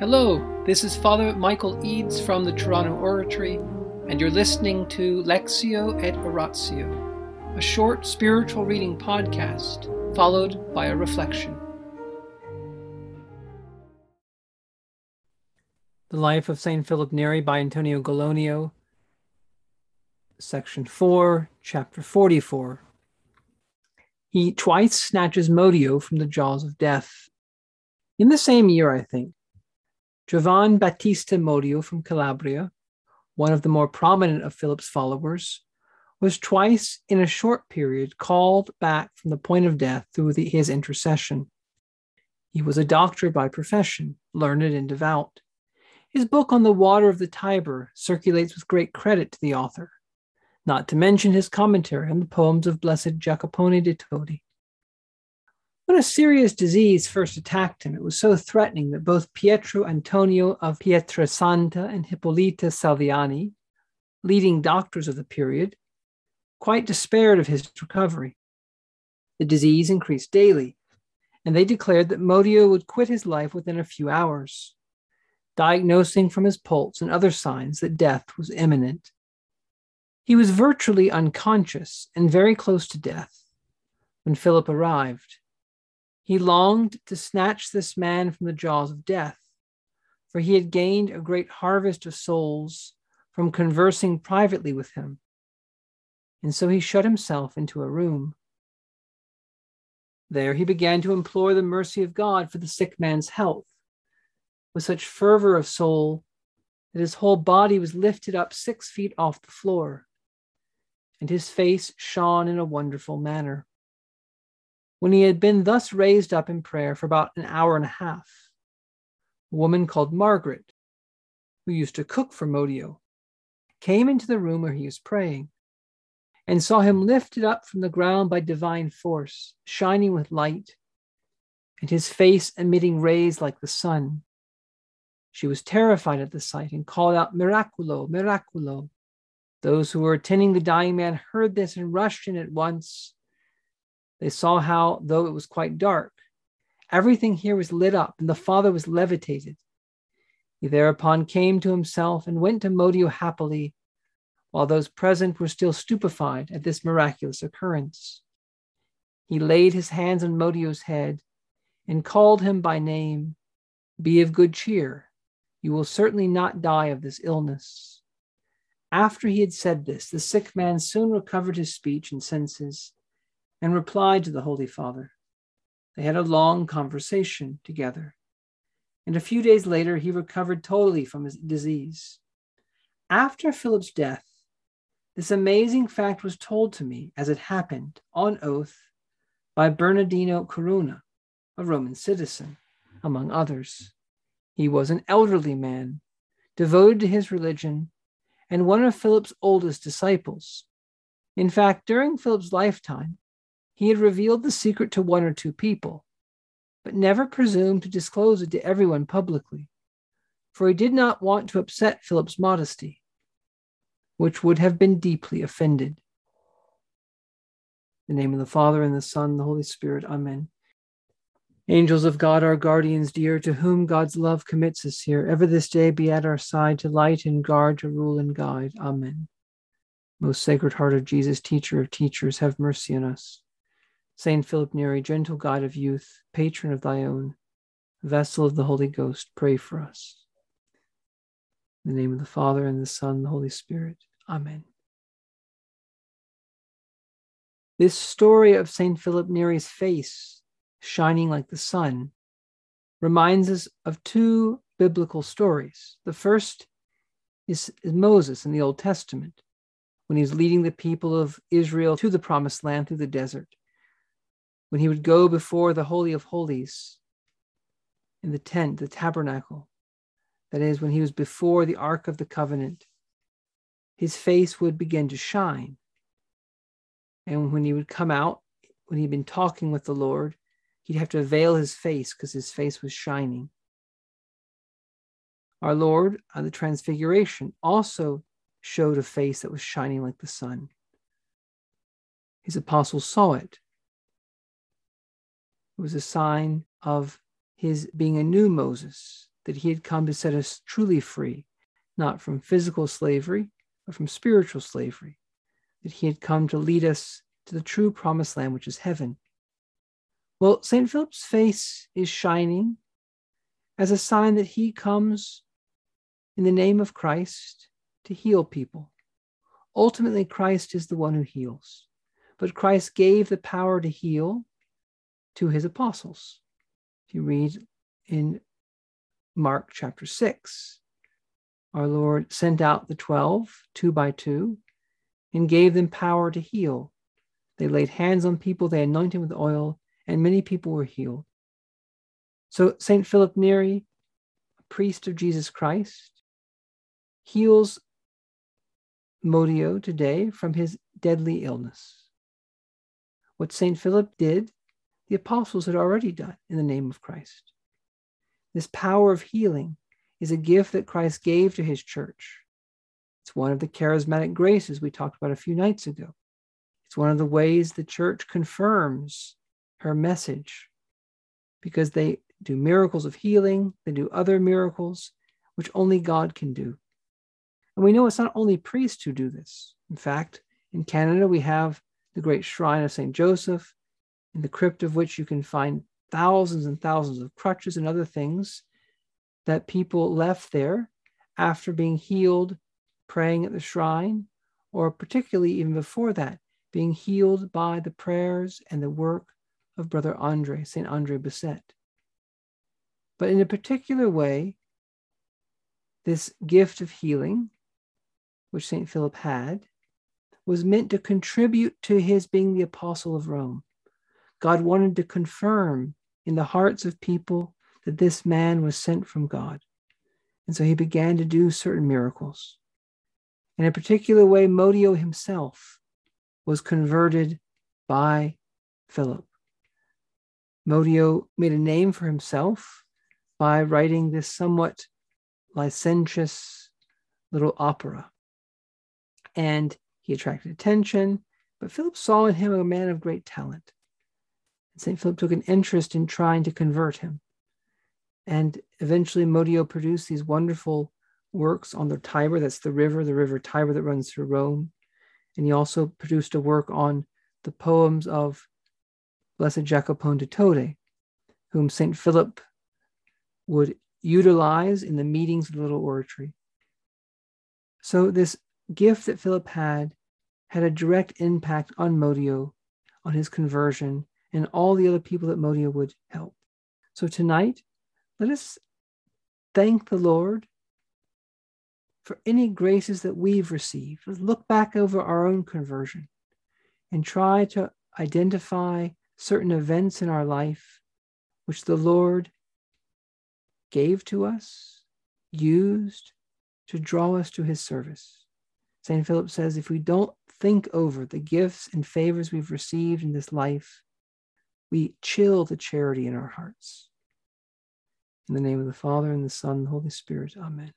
Hello, this is Father Michael Eads from the Toronto Oratory, and you're listening to Lectio et Oratio, a short spiritual reading podcast followed by a reflection. The Life of St. Philip Neri by Antonio Gallonio, Section 4, Chapter 44. He twice snatches Modio from the jaws of death. In the same year, I think, Giovan Battista Modio from Calabria, one of the more prominent of Philip's followers, was twice in a short period called back from the point of death through the, his intercession. He was a doctor by profession, learned and devout. His book on the water of the Tiber circulates with great credit to the author, not to mention his commentary on the poems of Blessed Jacopone de Todi. When a serious disease first attacked him, it was so threatening that both Pietro Antonio of Pietrasanta and Hippolyta Salviani, leading doctors of the period, quite despaired of his recovery. The disease increased daily, and they declared that Modio would quit his life within a few hours, diagnosing from his pulse and other signs that death was imminent. He was virtually unconscious and very close to death when Philip arrived he longed to snatch this man from the jaws of death, for he had gained a great harvest of souls from conversing privately with him. And so he shut himself into a room. There he began to implore the mercy of God for the sick man's health, with such fervor of soul that his whole body was lifted up six feet off the floor, and his face shone in a wonderful manner. When he had been thus raised up in prayer for about an hour and a half, a woman called Margaret, who used to cook for Modio, came into the room where he was praying and saw him lifted up from the ground by divine force, shining with light, and his face emitting rays like the sun. She was terrified at the sight and called out, Miraculo, Miraculo. Those who were attending the dying man heard this and rushed in at once they saw how, though it was quite dark, everything here was lit up, and the Father was levitated. He thereupon came to himself and went to Modio happily, while those present were still stupefied at this miraculous occurrence. He laid his hands on Modio's head and called him by name Be of good cheer. You will certainly not die of this illness. After he had said this, the sick man soon recovered his speech and senses and replied to the Holy Father. They had a long conversation together, and a few days later he recovered totally from his disease. After Philip's death, this amazing fact was told to me as it happened on oath by Bernardino Coruna, a Roman citizen, among others. He was an elderly man, devoted to his religion, and one of Philip's oldest disciples. In fact, during Philip's lifetime, he had revealed the secret to one or two people, but never presumed to disclose it to everyone publicly, for he did not want to upset Philip's modesty, which would have been deeply offended. In the name of the Father, and the Son, and the Holy Spirit, Amen. Angels of God, our guardians dear, to whom God's love commits us here, ever this day be at our side to light and guard, to rule and guide. Amen. Most Sacred Heart of Jesus, teacher of teachers, have mercy on us. Saint Philip Neri, gentle guide of youth, patron of thy own, vessel of the Holy Ghost, pray for us. In the name of the Father, and the Son, and the Holy Spirit. Amen. This story of Saint Philip Neri's face, shining like the sun, reminds us of two biblical stories. The first is, is Moses in the Old Testament, when he's leading the people of Israel to the promised land through the desert when he would go before the Holy of Holies in the tent, the tabernacle, that is, when he was before the Ark of the Covenant, his face would begin to shine. And when he would come out, when he'd been talking with the Lord, he'd have to veil his face because his face was shining. Our Lord on the Transfiguration also showed a face that was shining like the sun. His apostles saw it it was a sign of his being a new Moses, that he had come to set us truly free, not from physical slavery, but from spiritual slavery, that he had come to lead us to the true promised land, which is heaven. Well, St. Philip's face is shining as a sign that he comes in the name of Christ to heal people. Ultimately, Christ is the one who heals, but Christ gave the power to heal to his apostles. If you read in Mark chapter 6, our Lord sent out the 12, two by two, and gave them power to heal. They laid hands on people, they anointed with oil, and many people were healed. So, St. Philip Neri, a priest of Jesus Christ, heals Modio today from his deadly illness. What St. Philip did, the apostles had already done in the name of Christ. This power of healing is a gift that Christ gave to his church. It's one of the charismatic graces we talked about a few nights ago. It's one of the ways the church confirms her message because they do miracles of healing, they do other miracles, which only God can do. And we know it's not only priests who do this. In fact, in Canada, we have the great shrine of St. Joseph, in the crypt of which you can find thousands and thousands of crutches and other things that people left there after being healed, praying at the shrine, or particularly even before that, being healed by the prayers and the work of Brother Andre, St. Andre Bessette. But in a particular way, this gift of healing, which St. Philip had, was meant to contribute to his being the apostle of Rome. God wanted to confirm in the hearts of people that this man was sent from God. And so he began to do certain miracles. In a particular way, Modio himself was converted by Philip. Modio made a name for himself by writing this somewhat licentious little opera. And he attracted attention, but Philip saw in him a man of great talent. And St. Philip took an interest in trying to convert him. And eventually, Modio produced these wonderful works on the Tiber, that's the river, the river Tiber that runs through Rome. And he also produced a work on the poems of Blessed Jacopone de Todi, whom St. Philip would utilize in the meetings of the little oratory. So, this gift that Philip had had a direct impact on Modio, on his conversion, and all the other people that Modio would help. So, tonight, let us thank the Lord for any graces that we've received. Let's look back over our own conversion and try to identify certain events in our life which the Lord gave to us, used to draw us to his service. St. Philip says if we don't think over the gifts and favors we've received in this life, we chill the charity in our hearts. In the name of the Father, and the Son, and the Holy Spirit. Amen.